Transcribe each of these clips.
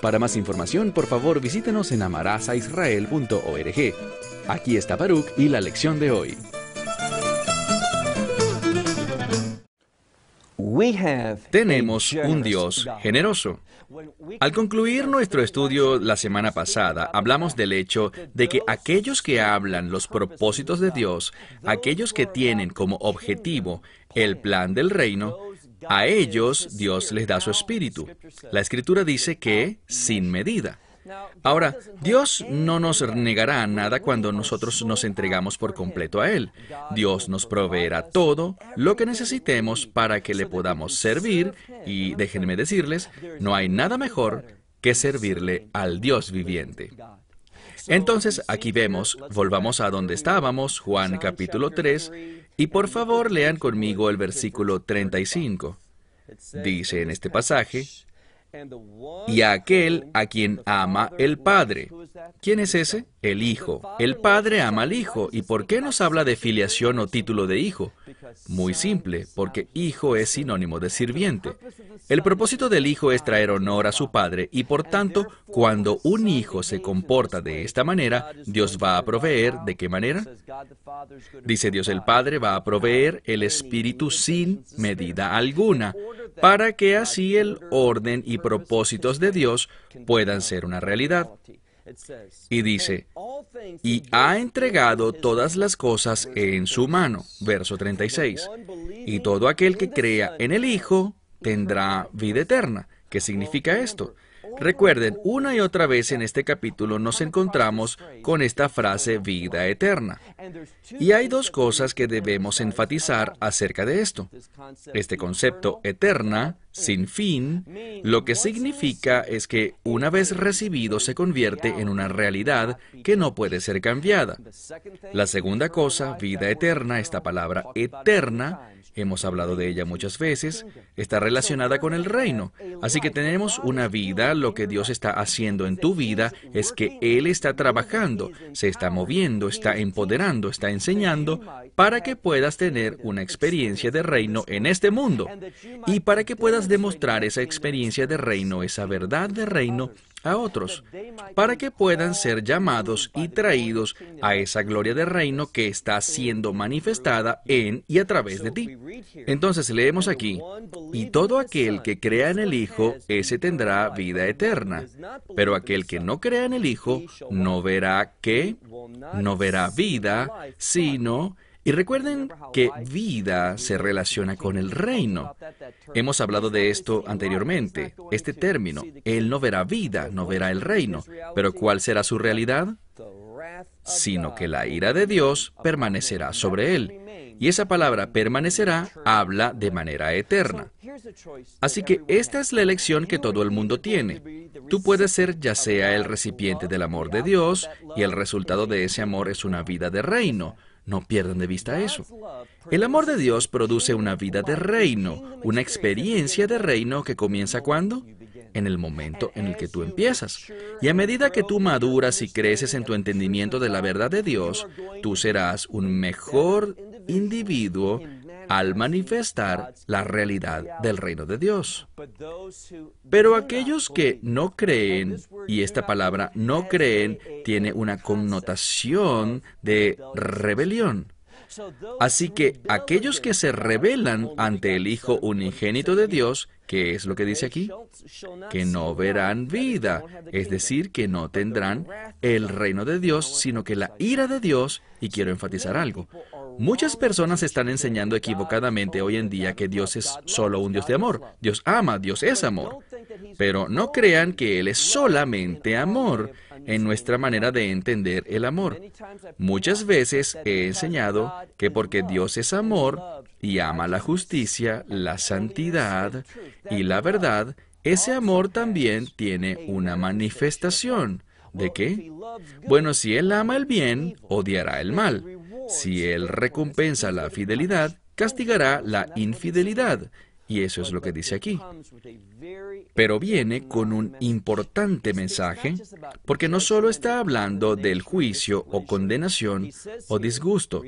Para más información, por favor visítenos en amarazaisrael.org. Aquí está Baruch y la lección de hoy. Tenemos un Dios generoso. Al concluir nuestro estudio la semana pasada, hablamos del hecho de que aquellos que hablan los propósitos de Dios, aquellos que tienen como objetivo el plan del reino, a ellos Dios les da su espíritu. La escritura dice que sin medida. Ahora, Dios no nos negará nada cuando nosotros nos entregamos por completo a Él. Dios nos proveerá todo lo que necesitemos para que le podamos servir y déjenme decirles, no hay nada mejor que servirle al Dios viviente. Entonces, aquí vemos, volvamos a donde estábamos, Juan capítulo 3, y por favor lean conmigo el versículo 35. Dice en este pasaje, y a aquel a quien ama el Padre. ¿Quién es ese? El Hijo. El Padre ama al Hijo. ¿Y por qué nos habla de filiación o título de hijo? Muy simple, porque hijo es sinónimo de sirviente. El propósito del Hijo es traer honor a su Padre y por tanto, cuando un hijo se comporta de esta manera, Dios va a proveer, ¿de qué manera? Dice Dios el Padre va a proveer el Espíritu sin medida alguna, para que así el orden y propósitos de Dios puedan ser una realidad. Y dice, y ha entregado todas las cosas en su mano, verso 36, y todo aquel que crea en el Hijo tendrá vida eterna. ¿Qué significa esto? Recuerden, una y otra vez en este capítulo nos encontramos con esta frase vida eterna. Y hay dos cosas que debemos enfatizar acerca de esto. Este concepto eterna, sin fin, lo que significa es que una vez recibido se convierte en una realidad que no puede ser cambiada. La segunda cosa, vida eterna, esta palabra eterna, hemos hablado de ella muchas veces, está relacionada con el reino. Así que tenemos una vida, lo que Dios está haciendo en tu vida es que Él está trabajando, se está moviendo, está empoderando, está enseñando para que puedas tener una experiencia de reino en este mundo y para que puedas demostrar esa experiencia de reino, esa verdad de reino a otros, para que puedan ser llamados y traídos a esa gloria de reino que está siendo manifestada en y a través de ti. Entonces leemos aquí, y todo aquel que crea en el Hijo, ese tendrá vida eterna, pero aquel que no crea en el Hijo, no verá qué, no verá vida, sino y recuerden que vida se relaciona con el reino. Hemos hablado de esto anteriormente, este término. Él no verá vida, no verá el reino. Pero ¿cuál será su realidad? Sino que la ira de Dios permanecerá sobre él. Y esa palabra permanecerá habla de manera eterna. Así que esta es la elección que todo el mundo tiene. Tú puedes ser ya sea el recipiente del amor de Dios y el resultado de ese amor es una vida de reino, no pierdan de vista eso. El amor de Dios produce una vida de reino, una experiencia de reino que comienza cuando? En el momento en el que tú empiezas. Y a medida que tú maduras y creces en tu entendimiento de la verdad de Dios, tú serás un mejor individuo al manifestar la realidad del reino de Dios. Pero aquellos que no creen, y esta palabra no creen tiene una connotación de rebelión. Así que aquellos que se rebelan ante el Hijo unigénito de Dios, ¿qué es lo que dice aquí? Que no verán vida, es decir, que no tendrán el reino de Dios, sino que la ira de Dios, y quiero enfatizar algo, Muchas personas están enseñando equivocadamente hoy en día que Dios es solo un Dios de amor. Dios ama, Dios es amor. Pero no crean que Él es solamente amor en nuestra manera de entender el amor. Muchas veces he enseñado que porque Dios es amor y ama la justicia, la santidad y la verdad, ese amor también tiene una manifestación. ¿De qué? Bueno, si Él ama el bien, odiará el mal. Si Él recompensa la fidelidad, castigará la infidelidad. Y eso es lo que dice aquí. Pero viene con un importante mensaje, porque no solo está hablando del juicio o condenación o disgusto.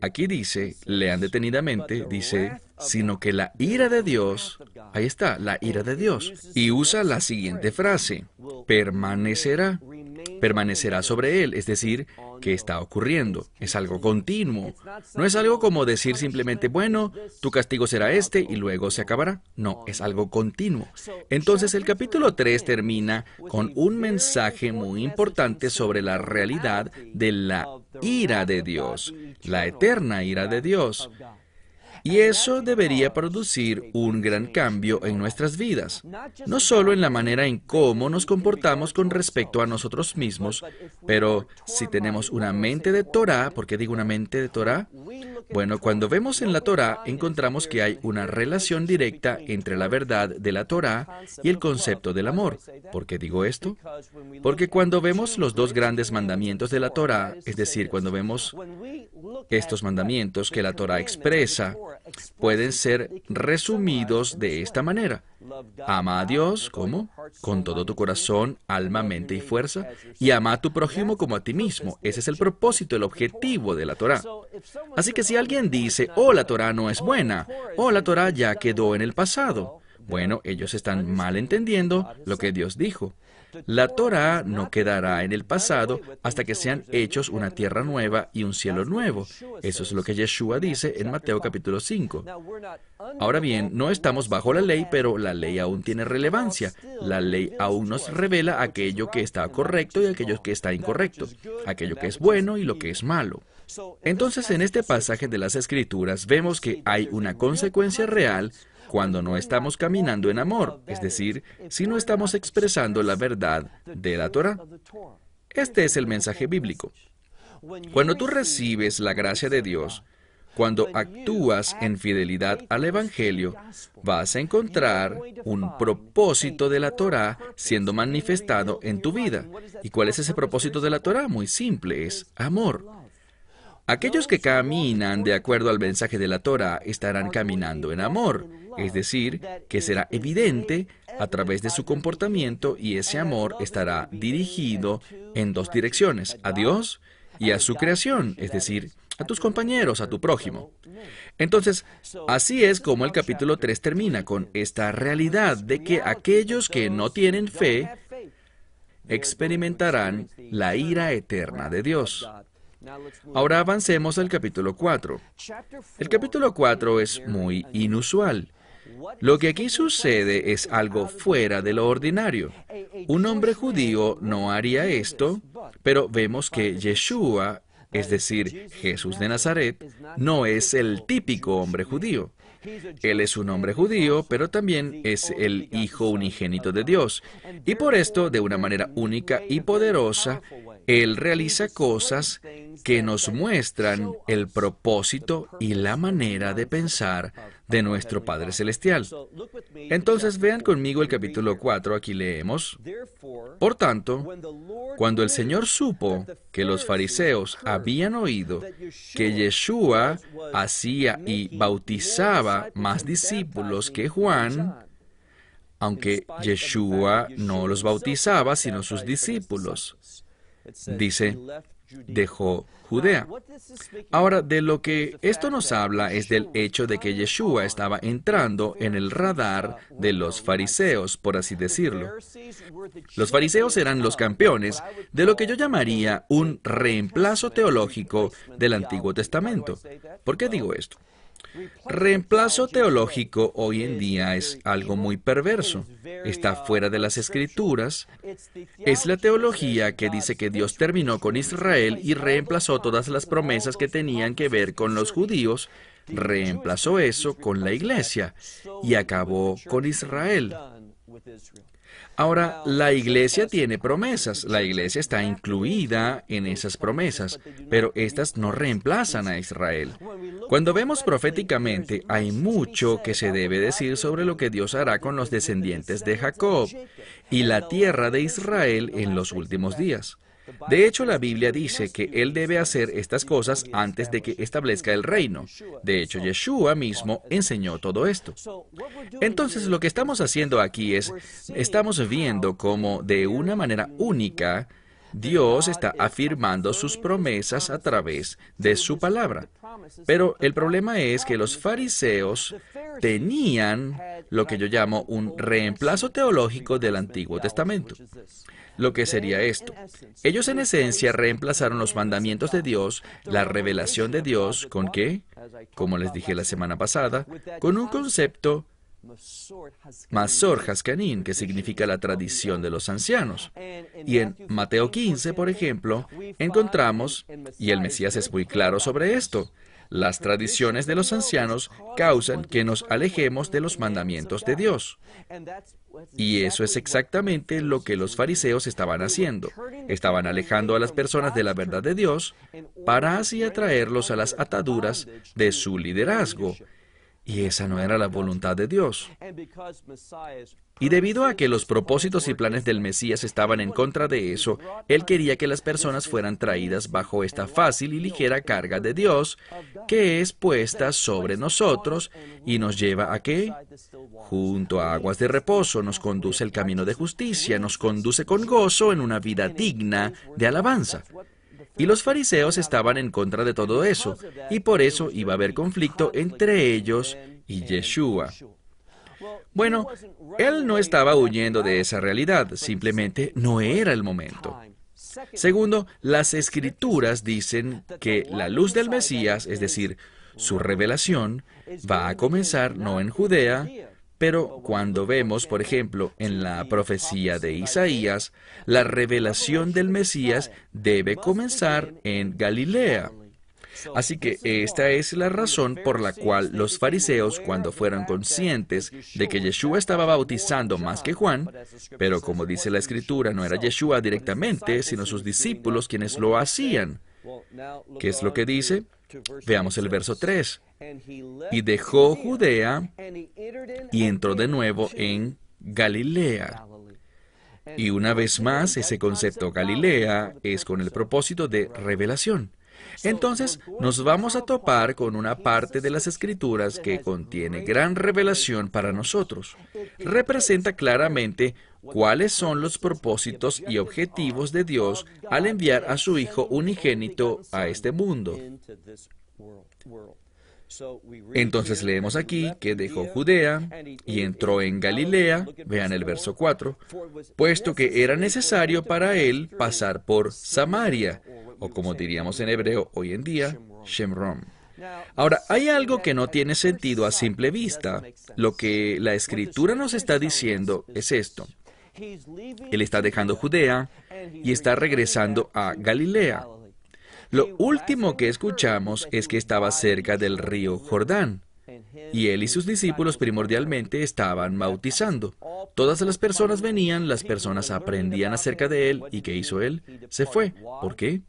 Aquí dice, lean detenidamente, dice, sino que la ira de Dios, ahí está, la ira de Dios. Y usa la siguiente frase, permanecerá permanecerá sobre él, es decir, que está ocurriendo. Es algo continuo. No es algo como decir simplemente, bueno, tu castigo será este y luego se acabará. No, es algo continuo. Entonces el capítulo 3 termina con un mensaje muy importante sobre la realidad de la ira de Dios, la eterna ira de Dios. Y eso debería producir un gran cambio en nuestras vidas, no solo en la manera en cómo nos comportamos con respecto a nosotros mismos, pero si tenemos una mente de Torah, ¿por qué digo una mente de Torah? Bueno, cuando vemos en la Torah encontramos que hay una relación directa entre la verdad de la Torah y el concepto del amor. ¿Por qué digo esto? Porque cuando vemos los dos grandes mandamientos de la Torah, es decir, cuando vemos estos mandamientos que la Torah expresa, pueden ser resumidos de esta manera. Ama a Dios, ¿cómo? Con todo tu corazón, alma, mente y fuerza, y ama a tu prójimo como a ti mismo. Ese es el propósito, el objetivo de la Torah. Así que si alguien dice, oh, la Torah no es buena, oh, la Torah ya quedó en el pasado, bueno, ellos están mal entendiendo lo que Dios dijo. La Torah no quedará en el pasado hasta que sean hechos una tierra nueva y un cielo nuevo. Eso es lo que Yeshua dice en Mateo capítulo 5. Ahora bien, no estamos bajo la ley, pero la ley aún tiene relevancia. La ley aún nos revela aquello que está correcto y aquello que está incorrecto, aquello que es bueno y lo que es malo. Entonces, en este pasaje de las Escrituras vemos que hay una consecuencia real cuando no estamos caminando en amor, es decir, si no estamos expresando la verdad de la Torah. Este es el mensaje bíblico. Cuando tú recibes la gracia de Dios, cuando actúas en fidelidad al Evangelio, vas a encontrar un propósito de la Torah siendo manifestado en tu vida. ¿Y cuál es ese propósito de la Torah? Muy simple, es amor. Aquellos que caminan de acuerdo al mensaje de la Torah estarán caminando en amor es decir, que será evidente a través de su comportamiento y ese amor estará dirigido en dos direcciones, a Dios y a su creación, es decir, a tus compañeros, a tu prójimo. Entonces, así es como el capítulo 3 termina con esta realidad de que aquellos que no tienen fe experimentarán la ira eterna de Dios. Ahora avancemos al capítulo 4. El capítulo 4 es muy inusual. Lo que aquí sucede es algo fuera de lo ordinario. Un hombre judío no haría esto, pero vemos que Yeshua, es decir, Jesús de Nazaret, no es el típico hombre judío. Él es un hombre judío, pero también es el Hijo unigénito de Dios. Y por esto, de una manera única y poderosa, Él realiza cosas que nos muestran el propósito y la manera de pensar de nuestro Padre Celestial. Entonces vean conmigo el capítulo 4, aquí leemos, Por tanto, cuando el Señor supo que los fariseos habían oído que Yeshua hacía y bautizaba más discípulos que Juan, aunque Yeshua no los bautizaba, sino sus discípulos. Dice, dejó Judea. Ahora, de lo que esto nos habla es del hecho de que Yeshua estaba entrando en el radar de los fariseos, por así decirlo. Los fariseos eran los campeones de lo que yo llamaría un reemplazo teológico del Antiguo Testamento. ¿Por qué digo esto? Reemplazo teológico hoy en día es algo muy perverso. Está fuera de las escrituras. Es la teología que dice que Dios terminó con Israel y reemplazó todas las promesas que tenían que ver con los judíos. Reemplazó eso con la iglesia y acabó con Israel. Ahora, la iglesia tiene promesas, la iglesia está incluida en esas promesas, pero estas no reemplazan a Israel. Cuando vemos proféticamente, hay mucho que se debe decir sobre lo que Dios hará con los descendientes de Jacob y la tierra de Israel en los últimos días. De hecho, la Biblia dice que Él debe hacer estas cosas antes de que establezca el reino. De hecho, Yeshua mismo enseñó todo esto. Entonces, lo que estamos haciendo aquí es, estamos viendo cómo de una manera única, Dios está afirmando sus promesas a través de su palabra. Pero el problema es que los fariseos tenían lo que yo llamo un reemplazo teológico del Antiguo Testamento lo que sería esto. Ellos en esencia reemplazaron los mandamientos de Dios, la revelación de Dios, ¿con qué? Como les dije la semana pasada, con un concepto Masor Haskanin, que significa la tradición de los ancianos. Y en Mateo 15, por ejemplo, encontramos, y el Mesías es muy claro sobre esto, las tradiciones de los ancianos causan que nos alejemos de los mandamientos de Dios. Y eso es exactamente lo que los fariseos estaban haciendo. Estaban alejando a las personas de la verdad de Dios para así atraerlos a las ataduras de su liderazgo. Y esa no era la voluntad de Dios. Y debido a que los propósitos y planes del Mesías estaban en contra de eso, Él quería que las personas fueran traídas bajo esta fácil y ligera carga de Dios que es puesta sobre nosotros y nos lleva a qué? Junto a aguas de reposo, nos conduce el camino de justicia, nos conduce con gozo en una vida digna de alabanza. Y los fariseos estaban en contra de todo eso, y por eso iba a haber conflicto entre ellos y Yeshua. Bueno, él no estaba huyendo de esa realidad, simplemente no era el momento. Segundo, las escrituras dicen que la luz del Mesías, es decir, su revelación, va a comenzar no en Judea, pero cuando vemos, por ejemplo, en la profecía de Isaías, la revelación del Mesías debe comenzar en Galilea. Así que esta es la razón por la cual los fariseos, cuando fueron conscientes de que Yeshua estaba bautizando más que Juan, pero como dice la escritura, no era Yeshua directamente, sino sus discípulos quienes lo hacían. ¿Qué es lo que dice? Veamos el verso 3. Y dejó Judea y entró de nuevo en Galilea. Y una vez más, ese concepto Galilea es con el propósito de revelación. Entonces nos vamos a topar con una parte de las escrituras que contiene gran revelación para nosotros. Representa claramente cuáles son los propósitos y objetivos de Dios al enviar a su Hijo unigénito a este mundo. Entonces leemos aquí que dejó Judea y entró en Galilea, vean el verso 4, puesto que era necesario para él pasar por Samaria, o como diríamos en hebreo hoy en día, Shemrom. Ahora, hay algo que no tiene sentido a simple vista. Lo que la escritura nos está diciendo es esto. Él está dejando Judea y está regresando a Galilea. Lo último que escuchamos es que estaba cerca del río Jordán. Y él y sus discípulos primordialmente estaban bautizando. Todas las personas venían, las personas aprendían acerca de él. ¿Y qué hizo él? Se fue. ¿Por qué?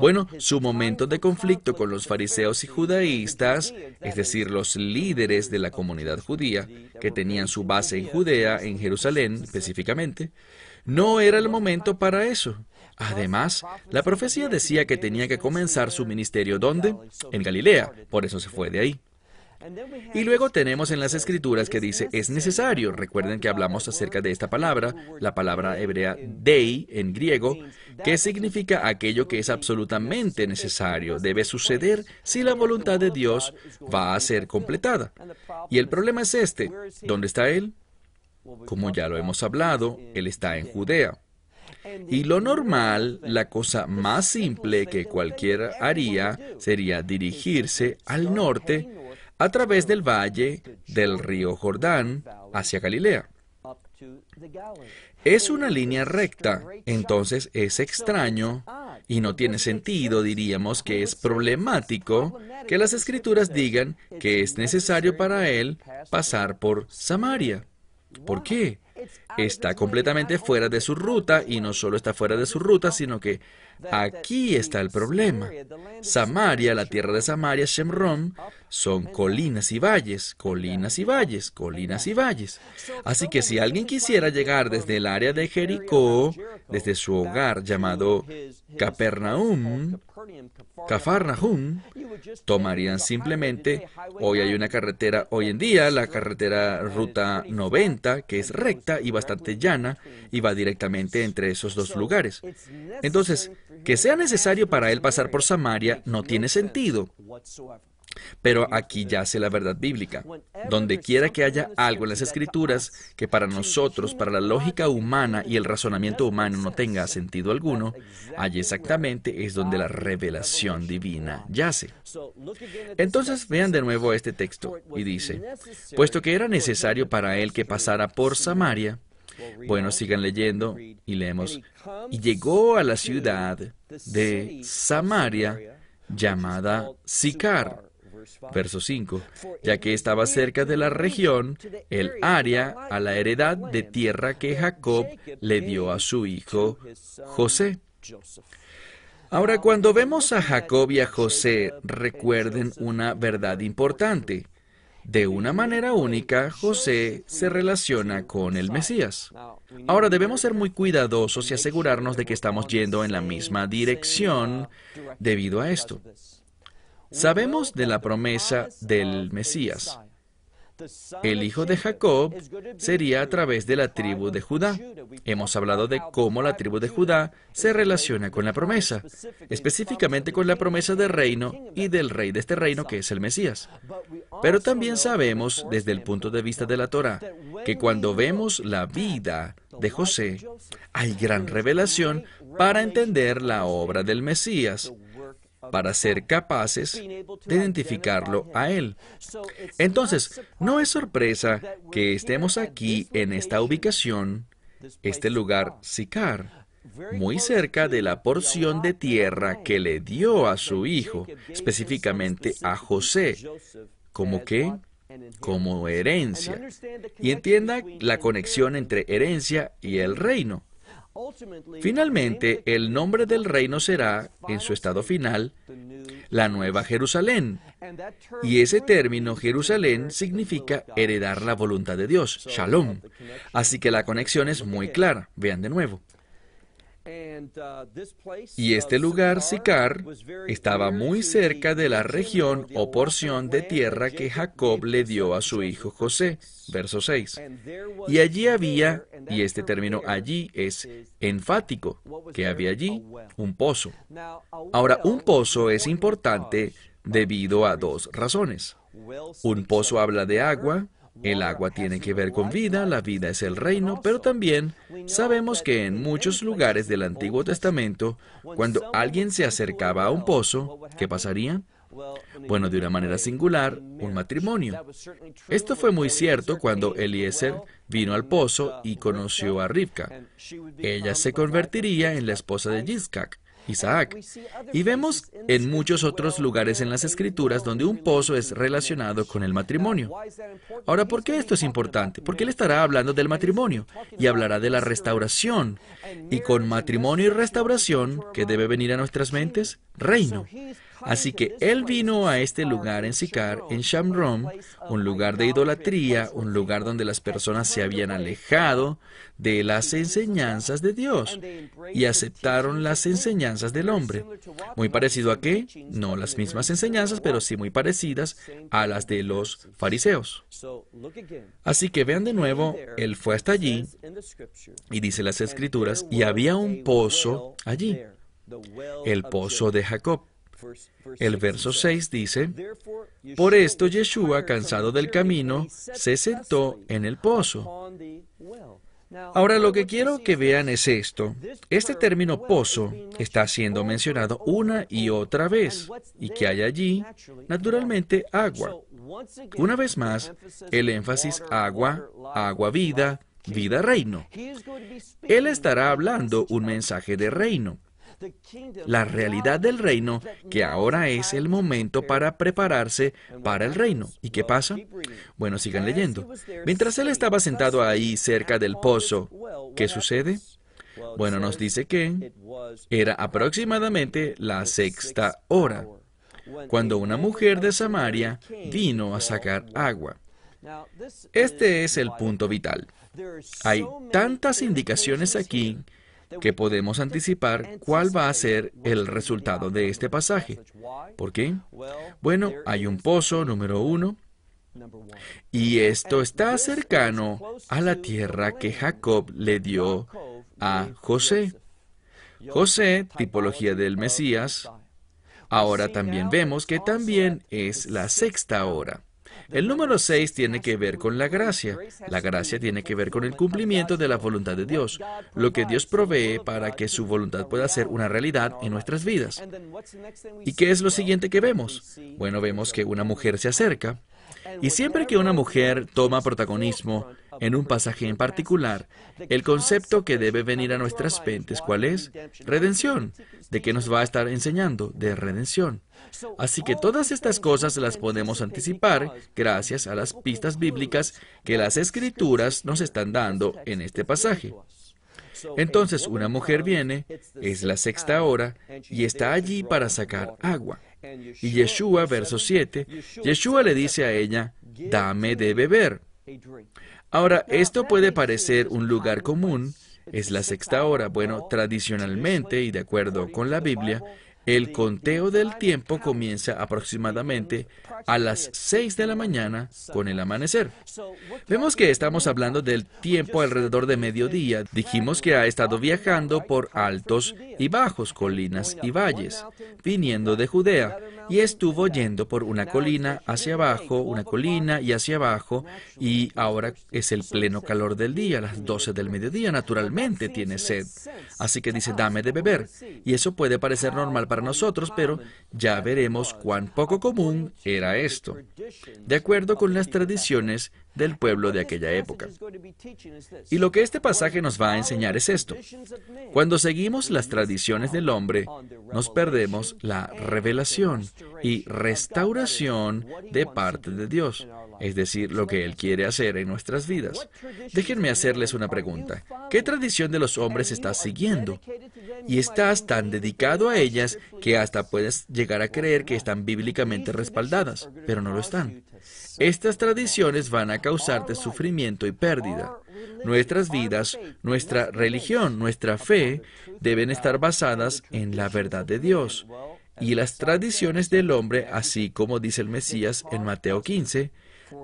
Bueno, su momento de conflicto con los fariseos y judaístas, es decir, los líderes de la comunidad judía, que tenían su base en Judea, en Jerusalén específicamente, no era el momento para eso. Además, la profecía decía que tenía que comenzar su ministerio ¿dónde? En Galilea, por eso se fue de ahí. Y luego tenemos en las escrituras que dice es necesario. Recuerden que hablamos acerca de esta palabra, la palabra hebrea dei en griego, que significa aquello que es absolutamente necesario, debe suceder si la voluntad de Dios va a ser completada. Y el problema es este, ¿dónde está Él? Como ya lo hemos hablado, Él está en Judea. Y lo normal, la cosa más simple que cualquiera haría sería dirigirse al norte a través del valle del río Jordán hacia Galilea. Es una línea recta, entonces es extraño y no tiene sentido, diríamos que es problemático que las escrituras digan que es necesario para él pasar por Samaria. ¿Por qué? Está completamente fuera de su ruta y no solo está fuera de su ruta, sino que aquí está el problema. Samaria, la tierra de Samaria, Shemron, son colinas y valles, colinas y valles, colinas y valles. Así que si alguien quisiera llegar desde el área de Jericó, desde su hogar llamado Capernaum, Cafarnahum, tomarían simplemente, hoy hay una carretera, hoy en día, la carretera Ruta 90, que es recta y llana, y va directamente entre esos dos lugares. Entonces, que sea necesario para él pasar por Samaria no tiene sentido. Pero aquí yace la verdad bíblica. Donde quiera que haya algo en las escrituras que para nosotros, para la lógica humana y el razonamiento humano no tenga sentido alguno, allí exactamente es donde la revelación divina yace. Entonces vean de nuevo este texto y dice, puesto que era necesario para él que pasara por Samaria, bueno, sigan leyendo y leemos, y llegó a la ciudad de Samaria llamada Sicar verso 5, ya que estaba cerca de la región, el área, a la heredad de tierra que Jacob le dio a su hijo José. Ahora, cuando vemos a Jacob y a José, recuerden una verdad importante. De una manera única, José se relaciona con el Mesías. Ahora debemos ser muy cuidadosos y asegurarnos de que estamos yendo en la misma dirección debido a esto. Sabemos de la promesa del Mesías. El hijo de Jacob sería a través de la tribu de Judá. Hemos hablado de cómo la tribu de Judá se relaciona con la promesa, específicamente con la promesa del reino y del rey de este reino que es el Mesías. Pero también sabemos, desde el punto de vista de la Torah, que cuando vemos la vida de José, hay gran revelación para entender la obra del Mesías para ser capaces de identificarlo a Él. Entonces, no es sorpresa que estemos aquí en esta ubicación, este lugar Sicar, muy cerca de la porción de tierra que le dio a su hijo, específicamente a José, como como herencia. Y entienda la conexión entre herencia y el reino. Finalmente, el nombre del reino será, en su estado final, la Nueva Jerusalén. Y ese término Jerusalén significa heredar la voluntad de Dios, shalom. Así que la conexión es muy clara. Vean de nuevo. Uh, y este lugar, Sicar, estaba muy cerca de la región o porción de tierra que Jacob le dio a su hijo José. Verso 6. Y allí había, y este término allí es enfático, que había allí un pozo. Ahora, un pozo es importante debido a dos razones. Un pozo habla de agua, el agua tiene que ver con vida, la vida es el reino, pero también sabemos que en muchos lugares del Antiguo Testamento, cuando alguien se acercaba a un pozo, ¿qué pasaría? Bueno, de una manera singular, un matrimonio. Esto fue muy cierto cuando Eliezer vino al pozo y conoció a Rivka. Ella se convertiría en la esposa de Yitzhak. Isaac. Y vemos en muchos otros lugares en las escrituras donde un pozo es relacionado con el matrimonio. Ahora, ¿por qué esto es importante? Porque él estará hablando del matrimonio y hablará de la restauración. Y con matrimonio y restauración, ¿qué debe venir a nuestras mentes? Reino. Así que él vino a este lugar en Sicar, en Shamrom, un lugar de idolatría, un lugar donde las personas se habían alejado de las enseñanzas de Dios y aceptaron las enseñanzas del hombre. Muy parecido a qué? No las mismas enseñanzas, pero sí muy parecidas a las de los fariseos. Así que vean de nuevo, él fue hasta allí y dice las escrituras, y había un pozo allí, el pozo de Jacob. El verso 6 dice, Por esto Yeshua, cansado del camino, se sentó en el pozo. Ahora lo que quiero que vean es esto. Este término pozo está siendo mencionado una y otra vez y que hay allí, naturalmente, agua. Una vez más, el énfasis agua, agua vida, vida reino. Él estará hablando un mensaje de reino. La realidad del reino, que ahora es el momento para prepararse para el reino. ¿Y qué pasa? Bueno, sigan leyendo. Mientras él estaba sentado ahí cerca del pozo, ¿qué sucede? Bueno, nos dice que era aproximadamente la sexta hora, cuando una mujer de Samaria vino a sacar agua. Este es el punto vital. Hay tantas indicaciones aquí que podemos anticipar cuál va a ser el resultado de este pasaje. ¿Por qué? Bueno, hay un pozo número uno, y esto está cercano a la tierra que Jacob le dio a José. José, tipología del Mesías, ahora también vemos que también es la sexta hora. El número 6 tiene que ver con la gracia. La gracia tiene que ver con el cumplimiento de la voluntad de Dios, lo que Dios provee para que su voluntad pueda ser una realidad en nuestras vidas. ¿Y qué es lo siguiente que vemos? Bueno, vemos que una mujer se acerca, y siempre que una mujer toma protagonismo en un pasaje en particular, el concepto que debe venir a nuestras mentes, ¿cuál es? Redención. ¿De qué nos va a estar enseñando? De redención. Así que todas estas cosas las podemos anticipar gracias a las pistas bíblicas que las escrituras nos están dando en este pasaje. Entonces una mujer viene, es la sexta hora, y está allí para sacar agua. Y Yeshua, verso 7, Yeshua le dice a ella, dame de beber. Ahora, esto puede parecer un lugar común, es la sexta hora. Bueno, tradicionalmente y de acuerdo con la Biblia, el conteo del tiempo comienza aproximadamente a las 6 de la mañana con el amanecer. Vemos que estamos hablando del tiempo alrededor de mediodía. Dijimos que ha estado viajando por altos y bajos, colinas y valles, viniendo de Judea, y estuvo yendo por una colina hacia abajo, una colina y hacia abajo, y ahora es el pleno calor del día, las 12 del mediodía, naturalmente tiene sed. Así que dice, dame de beber. Y eso puede parecer normal para nosotros, pero ya veremos cuán poco común era esto, de acuerdo con las tradiciones del pueblo de aquella época. Y lo que este pasaje nos va a enseñar es esto. Cuando seguimos las tradiciones del hombre, nos perdemos la revelación y restauración de parte de Dios, es decir, lo que Él quiere hacer en nuestras vidas. Déjenme hacerles una pregunta. ¿Qué tradición de los hombres estás siguiendo? Y estás tan dedicado a ellas que hasta puedes llegar a creer que están bíblicamente respaldadas, pero no lo están. Estas tradiciones van a causarte sufrimiento y pérdida. Nuestras vidas, nuestra religión, nuestra fe deben estar basadas en la verdad de Dios. Y las tradiciones del hombre, así como dice el Mesías en Mateo 15,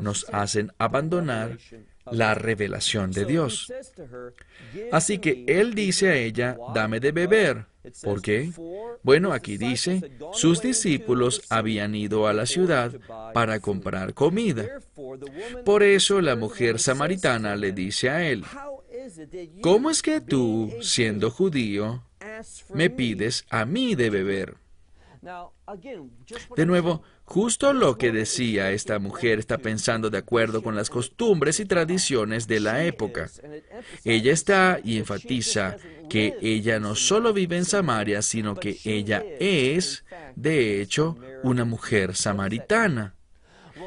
nos hacen abandonar la revelación de Dios. Así que él dice a ella, dame de beber. ¿Por qué? Bueno, aquí dice, sus discípulos habían ido a la ciudad para comprar comida. Por eso la mujer samaritana le dice a él, ¿cómo es que tú, siendo judío, me pides a mí de beber? De nuevo, justo lo que decía esta mujer está pensando de acuerdo con las costumbres y tradiciones de la época. Ella está y enfatiza que ella no solo vive en Samaria, sino que ella es, de hecho, una mujer samaritana.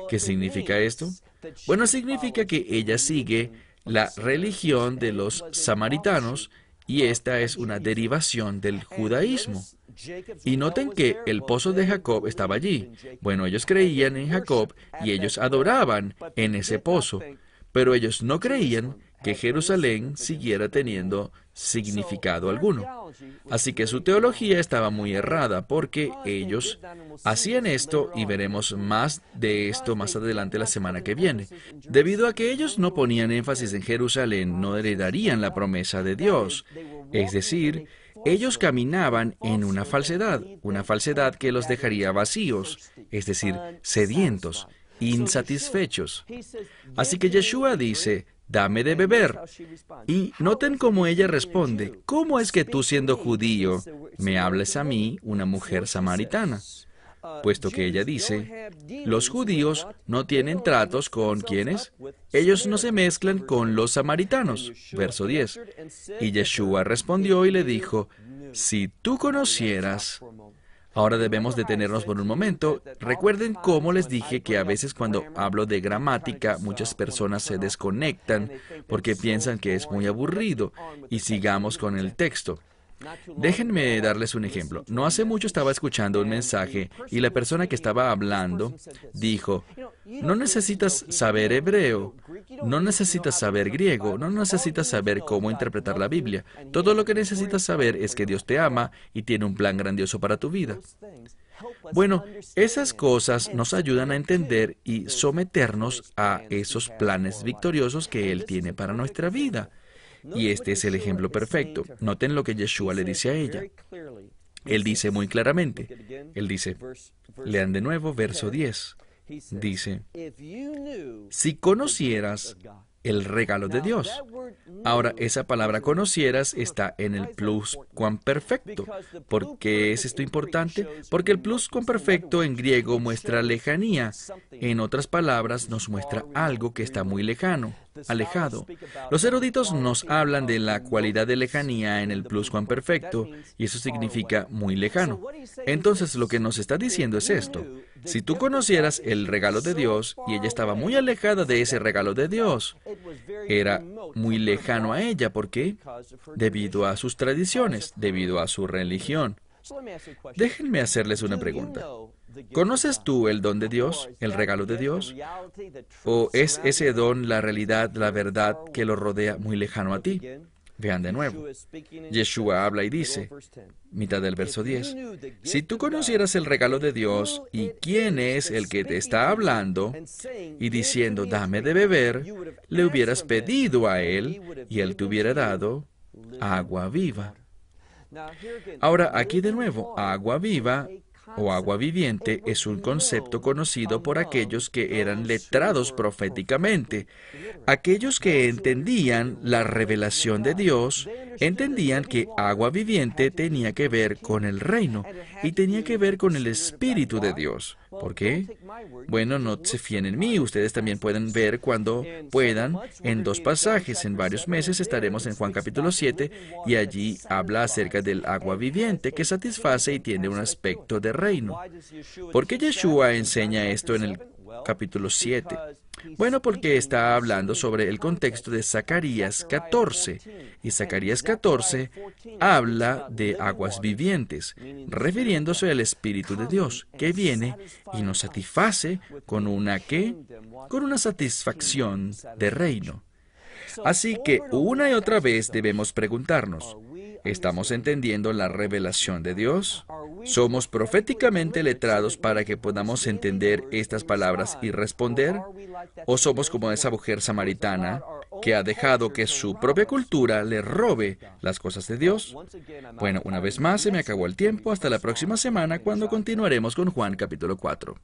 ¿Qué significa esto? Bueno, significa que ella sigue la religión de los samaritanos y esta es una derivación del judaísmo. Y noten que el pozo de Jacob estaba allí. Bueno, ellos creían en Jacob y ellos adoraban en ese pozo, pero ellos no creían que Jerusalén siguiera teniendo significado alguno. Así que su teología estaba muy errada porque ellos hacían esto y veremos más de esto más adelante la semana que viene. Debido a que ellos no ponían énfasis en Jerusalén, no heredarían la promesa de Dios. Es decir, ellos caminaban en una falsedad, una falsedad que los dejaría vacíos, es decir, sedientos, insatisfechos. Así que Yeshua dice, dame de beber. Y noten cómo ella responde, ¿cómo es que tú siendo judío me hables a mí, una mujer samaritana? Puesto que ella dice, los judíos no tienen tratos con quienes, ellos no se mezclan con los samaritanos, verso 10. Y Yeshua respondió y le dijo, si tú conocieras Ahora debemos detenernos por un momento. Recuerden cómo les dije que a veces cuando hablo de gramática muchas personas se desconectan porque piensan que es muy aburrido y sigamos con el texto. Déjenme darles un ejemplo. No hace mucho estaba escuchando un mensaje y la persona que estaba hablando dijo, no necesitas saber hebreo, no necesitas saber griego, no necesitas saber cómo interpretar la Biblia. Todo lo que necesitas saber es que Dios te ama y tiene un plan grandioso para tu vida. Bueno, esas cosas nos ayudan a entender y someternos a esos planes victoriosos que Él tiene para nuestra vida. Y este es el ejemplo perfecto. Noten lo que Yeshua le dice a ella. Él dice muy claramente, él dice, lean de nuevo verso 10, dice, si conocieras el regalo de Dios. Ahora, esa palabra conocieras está en el plus perfecto. ¿Por qué es esto importante? Porque el plus perfecto en griego muestra lejanía. En otras palabras, nos muestra algo que está muy lejano alejado. Los eruditos nos hablan de la cualidad de lejanía en el pluscuamperfecto, y eso significa muy lejano. Entonces lo que nos está diciendo es esto. Si tú conocieras el regalo de Dios y ella estaba muy alejada de ese regalo de Dios, era muy lejano a ella. ¿Por qué? Debido a sus tradiciones, debido a su religión. Déjenme hacerles una pregunta. ¿Conoces tú el don de Dios, el regalo de Dios? ¿O es ese don la realidad, la verdad que lo rodea muy lejano a ti? Vean de nuevo. Yeshua habla y dice, mitad del verso 10, si tú conocieras el regalo de Dios y quién es el que te está hablando y diciendo, dame de beber, le hubieras pedido a él y él te hubiera dado agua viva. Ahora, aquí de nuevo, agua viva o agua viviente es un concepto conocido por aquellos que eran letrados proféticamente. Aquellos que entendían la revelación de Dios entendían que agua viviente tenía que ver con el reino y tenía que ver con el Espíritu de Dios. ¿Por qué? Bueno, no se fíen en mí. Ustedes también pueden ver cuando puedan en dos pasajes. En varios meses estaremos en Juan capítulo 7 y allí habla acerca del agua viviente que satisface y tiene un aspecto de reino. ¿Por qué Yeshua enseña esto en el capítulo 7? Bueno, porque está hablando sobre el contexto de Zacarías 14. Y Zacarías 14 habla de aguas vivientes, refiriéndose al Espíritu de Dios, que viene y nos satisface con una qué? Con una satisfacción de reino. Así que una y otra vez debemos preguntarnos, ¿estamos entendiendo la revelación de Dios? ¿Somos proféticamente letrados para que podamos entender estas palabras y responder? ¿O somos como esa mujer samaritana que ha dejado que su propia cultura le robe las cosas de Dios? Bueno, una vez más se me acabó el tiempo. Hasta la próxima semana cuando continuaremos con Juan capítulo 4.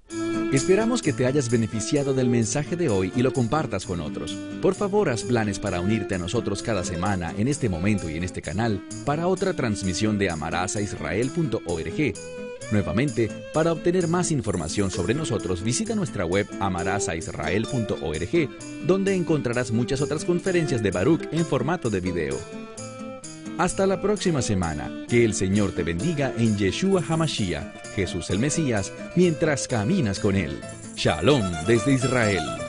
Esperamos que te hayas beneficiado del mensaje de hoy y lo compartas con otros. Por favor, haz planes para unirte a nosotros cada semana en este momento y en este canal para otra transmisión de amarazaisrael.org Nuevamente, para obtener más información sobre nosotros, visita nuestra web amarazaisrael.org, donde encontrarás muchas otras conferencias de Baruch en formato de video. Hasta la próxima semana. Que el Señor te bendiga en Yeshua Hamashiach, Jesús el Mesías, mientras caminas con Él. Shalom desde Israel.